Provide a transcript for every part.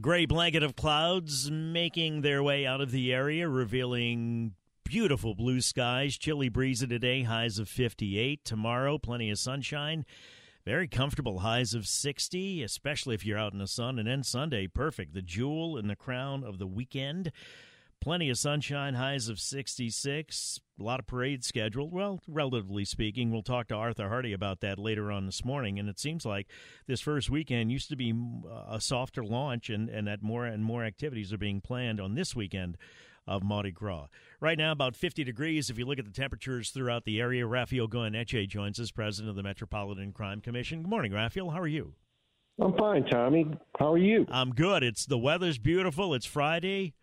Gray blanket of clouds making their way out of the area, revealing beautiful blue skies. Chilly breezy today, highs of 58. Tomorrow, plenty of sunshine. Very comfortable highs of 60, especially if you're out in the sun. And then Sunday, perfect. The jewel and the crown of the weekend. Plenty of sunshine, highs of 66. A lot of parades scheduled. Well, relatively speaking, we'll talk to Arthur Hardy about that later on this morning. And it seems like this first weekend used to be uh, a softer launch, and, and that more and more activities are being planned on this weekend of Mardi Gras. Right now, about 50 degrees. If you look at the temperatures throughout the area, Rafael Goyeneche joins us, president of the Metropolitan Crime Commission. Good morning, Rafael. How are you? I'm fine, Tommy. How are you? I'm good. It's the weather's beautiful. It's Friday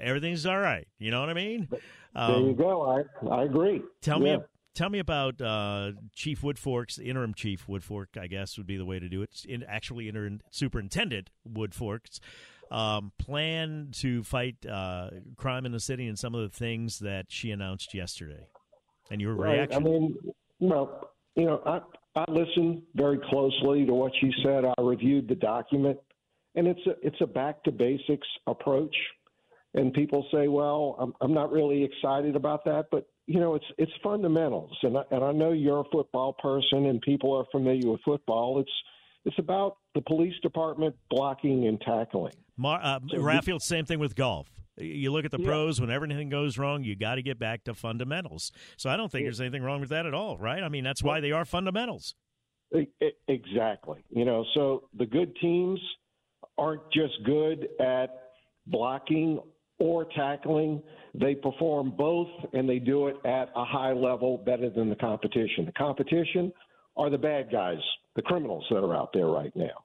everything's all right. You know what I mean? Um, there you go. I I agree. Tell yeah. me. Tell me about uh, Chief Woodforks, interim Chief Woodfork, I guess would be the way to do it. In, actually, interim Superintendent Woodforks um, plan to fight uh, crime in the city and some of the things that she announced yesterday. And your right. reaction? I mean, well, you know, I, I listened very closely to what she said. I reviewed the document, and it's a it's a back to basics approach and people say, "Well, I'm, I'm not really excited about that," but you know, it's it's fundamentals, and I, and I know you're a football person, and people are familiar with football. It's it's about the police department blocking and tackling. Mar- uh, so Rafael, same thing with golf. You look at the yeah. pros. Whenever anything goes wrong, you got to get back to fundamentals. So I don't think yeah. there's anything wrong with that at all, right? I mean, that's why they are fundamentals. Exactly. You know, so the good teams aren't just good at blocking or tackling. They perform both and they do it at a high level better than the competition. The competition are the bad guys, the criminals that are out there right now.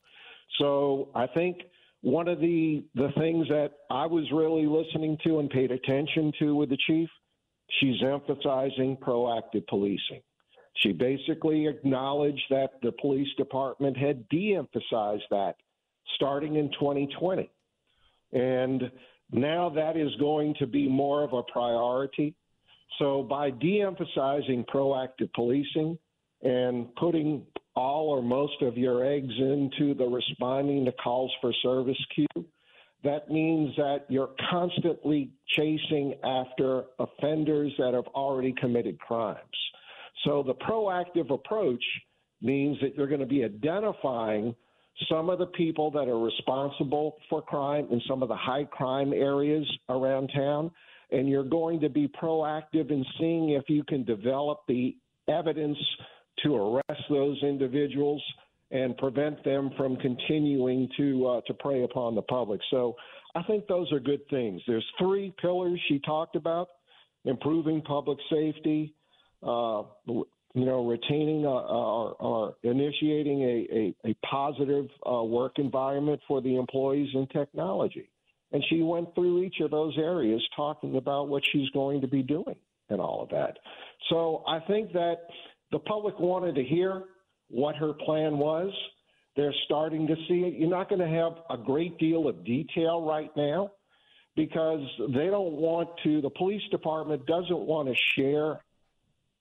So I think one of the the things that I was really listening to and paid attention to with the chief, she's emphasizing proactive policing. She basically acknowledged that the police department had de-emphasized that starting in 2020. And now that is going to be more of a priority. So by de emphasizing proactive policing and putting all or most of your eggs into the responding to calls for service queue, that means that you're constantly chasing after offenders that have already committed crimes. So the proactive approach means that you're going to be identifying some of the people that are responsible for crime in some of the high crime areas around town, and you're going to be proactive in seeing if you can develop the evidence to arrest those individuals and prevent them from continuing to uh, to prey upon the public. So I think those are good things. There's three pillars she talked about: improving public safety, uh, you know, retaining or, or initiating a, a, a positive uh, work environment for the employees in technology. And she went through each of those areas talking about what she's going to be doing and all of that. So I think that the public wanted to hear what her plan was. They're starting to see it. You're not going to have a great deal of detail right now because they don't want to, the police department doesn't want to share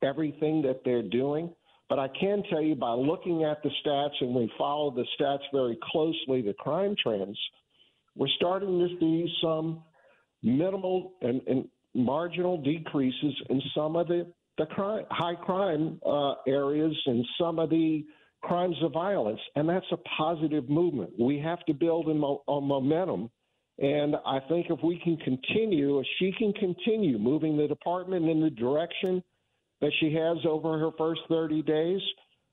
everything that they're doing. But I can tell you by looking at the stats, and we follow the stats very closely, the crime trends, we're starting to see some minimal and, and marginal decreases in some of the, the crime, high crime uh, areas and some of the crimes of violence, and that's a positive movement. We have to build mo- a momentum. And I think if we can continue, if she can continue moving the department in the direction that she has over her first 30 days,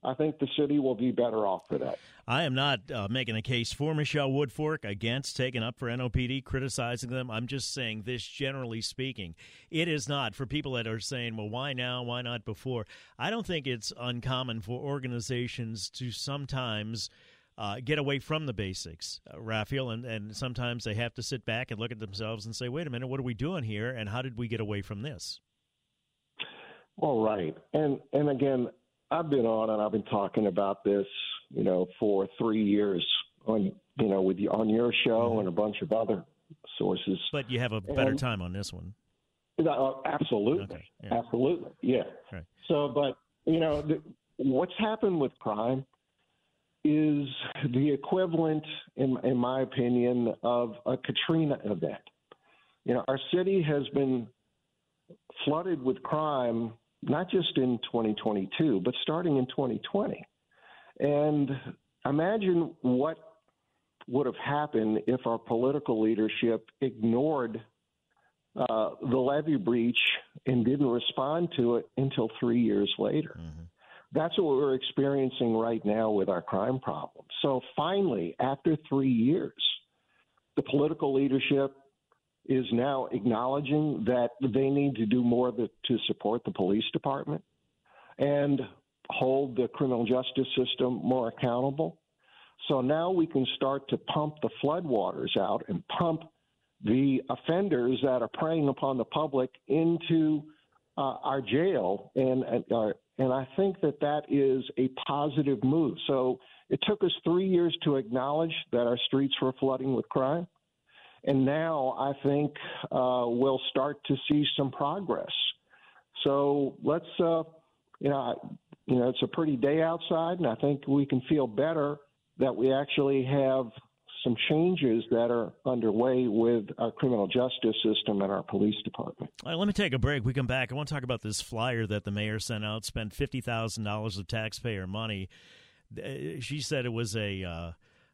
I think the city will be better off for that. I am not uh, making a case for Michelle Woodfork against taking up for NOPD, criticizing them. I'm just saying this generally speaking. It is not for people that are saying, well, why now? Why not before? I don't think it's uncommon for organizations to sometimes. Uh, get away from the basics, uh, Rafael, and, and sometimes they have to sit back and look at themselves and say, wait a minute, what are we doing here, and how did we get away from this? All right, and and again, I've been on and I've been talking about this, you know, for three years on, you know, with you on your show mm-hmm. and a bunch of other sources. But you have a better and, time on this one. Uh, absolutely, okay. yeah. absolutely, yeah. Right. So, but you know, the, what's happened with crime is the equivalent, in, in my opinion, of a Katrina event. You know, our city has been flooded with crime not just in 2022, but starting in 2020. And imagine what would have happened if our political leadership ignored uh, the levee breach and didn't respond to it until three years later. Mm-hmm. That's what we're experiencing right now with our crime problem. So finally, after three years, the political leadership is now acknowledging that they need to do more to support the police department and hold the criminal justice system more accountable. So now we can start to pump the floodwaters out and pump the offenders that are preying upon the public into uh, our jail, and uh, and I think that that is a positive move. So it took us three years to acknowledge that our streets were flooding with crime. And now I think uh, we'll start to see some progress. So let's, uh, you know, you know, it's a pretty day outside, and I think we can feel better that we actually have some changes that are underway with our criminal justice system and our police department. All right, let me take a break. We come back. I want to talk about this flyer that the mayor sent out. Spent fifty thousand dollars of taxpayer money. Uh, she said it was a. Uh,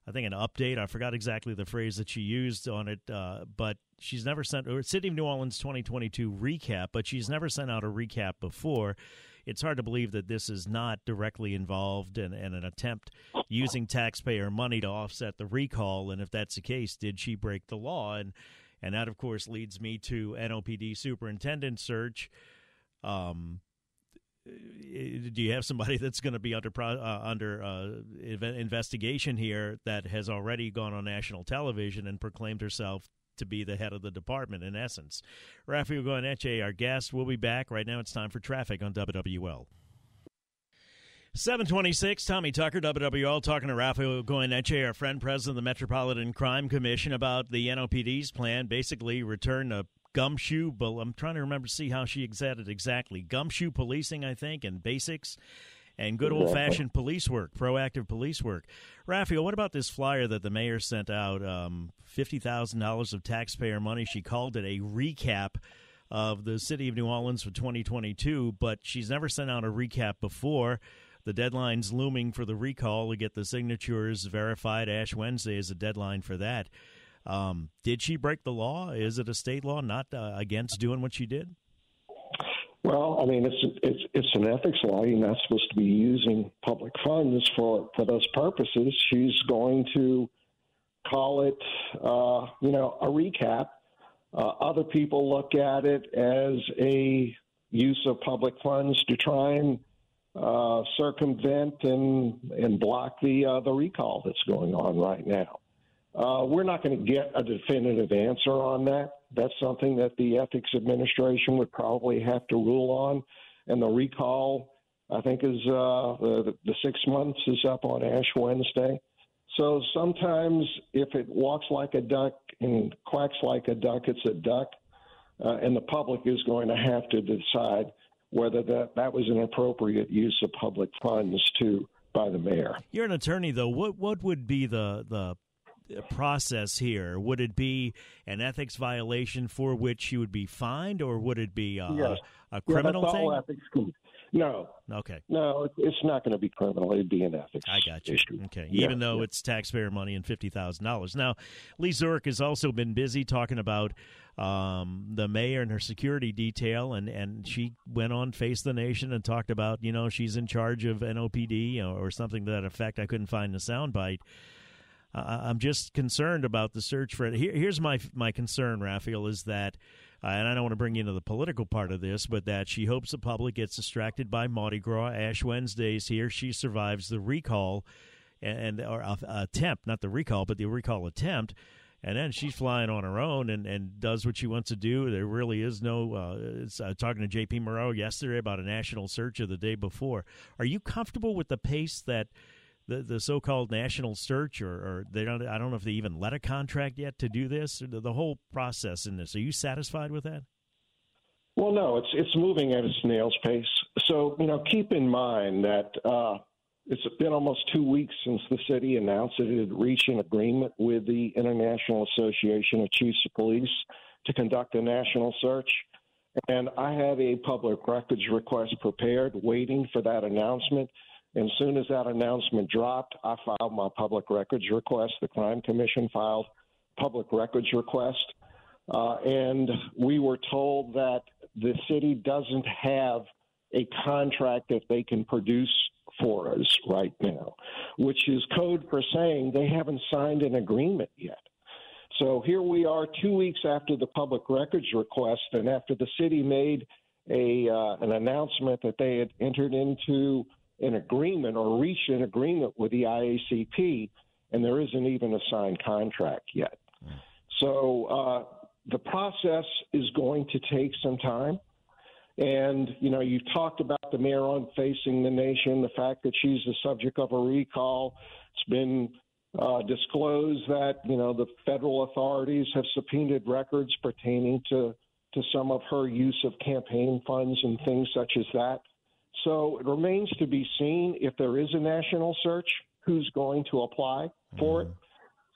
I think an update. I forgot exactly the phrase that she used on it, uh, but she's never sent or City of New Orleans 2022 recap, but she's never sent out a recap before. It's hard to believe that this is not directly involved in, in an attempt using taxpayer money to offset the recall. And if that's the case, did she break the law? And and that, of course, leads me to NOPD superintendent search. Um, do you have somebody that's going to be under uh, under uh, investigation here that has already gone on national television and proclaimed herself to be the head of the department in essence? Rafael Goyeneche, our guest, will be back. Right now, it's time for traffic on WWL. 726, Tommy Tucker, WWL, talking to Rafael Goyeneche, our friend, president of the Metropolitan Crime Commission, about the NOPD's plan, basically return to gumshoe. But I'm trying to remember to see how she said it exactly. Gumshoe policing, I think, and basics, and good old fashioned police work, proactive police work. Rafael, what about this flyer that the mayor sent out? Um, Fifty thousand dollars of taxpayer money. She called it a recap of the city of New Orleans for 2022, but she's never sent out a recap before. The deadline's looming for the recall to get the signatures verified. Ash Wednesday is the deadline for that. Um, did she break the law? Is it a state law not uh, against doing what she did? Well, I mean, it's it's it's an ethics law. You're not supposed to be using public funds for for those purposes. She's going to call it, uh, you know, a recap. Uh, other people look at it as a use of public funds to try and uh, circumvent and and block the uh, the recall that's going on right now. Uh, we're not going to get a definitive answer on that. That's something that the Ethics Administration would probably have to rule on. And the recall, I think, is uh, the, the six months is up on Ash Wednesday. So sometimes if it walks like a duck and quacks like a duck, it's a duck. Uh, and the public is going to have to decide whether that, that was an appropriate use of public funds to by the mayor. You're an attorney, though. What what would be the the process here? Would it be an ethics violation for which you would be fined, or would it be a, yes. a criminal yeah, thing? Ethics No. Okay. No, it's not going to be criminal. It'd be an ethics. I got you. Issue. Okay. Yeah, Even though yeah. it's taxpayer money and fifty thousand dollars. Now, Lee Zurik has also been busy talking about um, the mayor and her security detail, and, and she went on Face the Nation and talked about you know she's in charge of NOPD or, or something to that effect. I couldn't find the soundbite. Uh, I'm just concerned about the search for it. Here, here's my my concern, Rafael, is that, uh, and I don't want to bring you into the political part of this, but that she hopes the public gets distracted by Mardi Gras, Ash Wednesdays. Here, she survives the recall, and, and or uh, attempt, not the recall, but the recall attempt. And then she's flying on her own and, and does what she wants to do. There really is no. Uh, it's, uh, talking to J.P. Morrell yesterday about a national search of the day before. Are you comfortable with the pace that the the so-called national search, or, or they don't. I don't know if they even let a contract yet to do this. The, the whole process in this. Are you satisfied with that? Well, no, it's it's moving at a snail's pace. So you know, keep in mind that uh, it's been almost two weeks since the city announced that it had reached an agreement with the International Association of Chiefs of Police to conduct a national search. And I have a public records request prepared, waiting for that announcement. And as soon as that announcement dropped, I filed my public records request. The Crime Commission filed public records request. Uh, and we were told that the city doesn't have a contract that they can produce for us right now, which is code for saying they haven't signed an agreement yet. So here we are, two weeks after the public records request, and after the city made a uh, an announcement that they had entered into an agreement or reach an agreement with the IACP, and there isn't even a signed contract yet. So uh, the process is going to take some time. And, you know, you've talked about the mayor on facing the nation, the fact that she's the subject of a recall. It's been uh, disclosed that, you know, the federal authorities have subpoenaed records pertaining to, to some of her use of campaign funds and things such as that. So it remains to be seen if there is a national search, who's going to apply for it.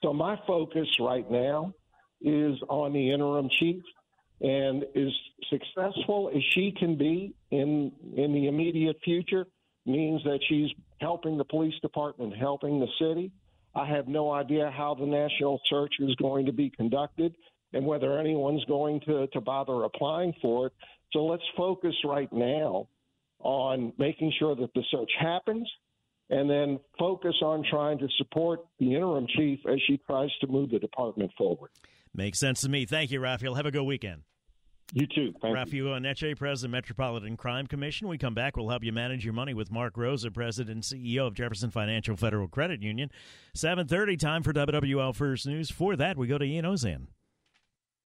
So my focus right now is on the interim chief and as successful as she can be in in the immediate future means that she's helping the police department, helping the city. I have no idea how the national search is going to be conducted and whether anyone's going to, to bother applying for it. So let's focus right now on making sure that the search happens and then focus on trying to support the interim chief as she tries to move the department forward. Makes sense to me. Thank you, Rafael. Have a good weekend. You too. Thank Rafael Neche, President, Metropolitan Crime Commission. We come back. We'll help you manage your money with Mark Rosa, President and CEO of Jefferson Financial Federal Credit Union. 7.30, time for WWL First News. For that, we go to Ian Ozan.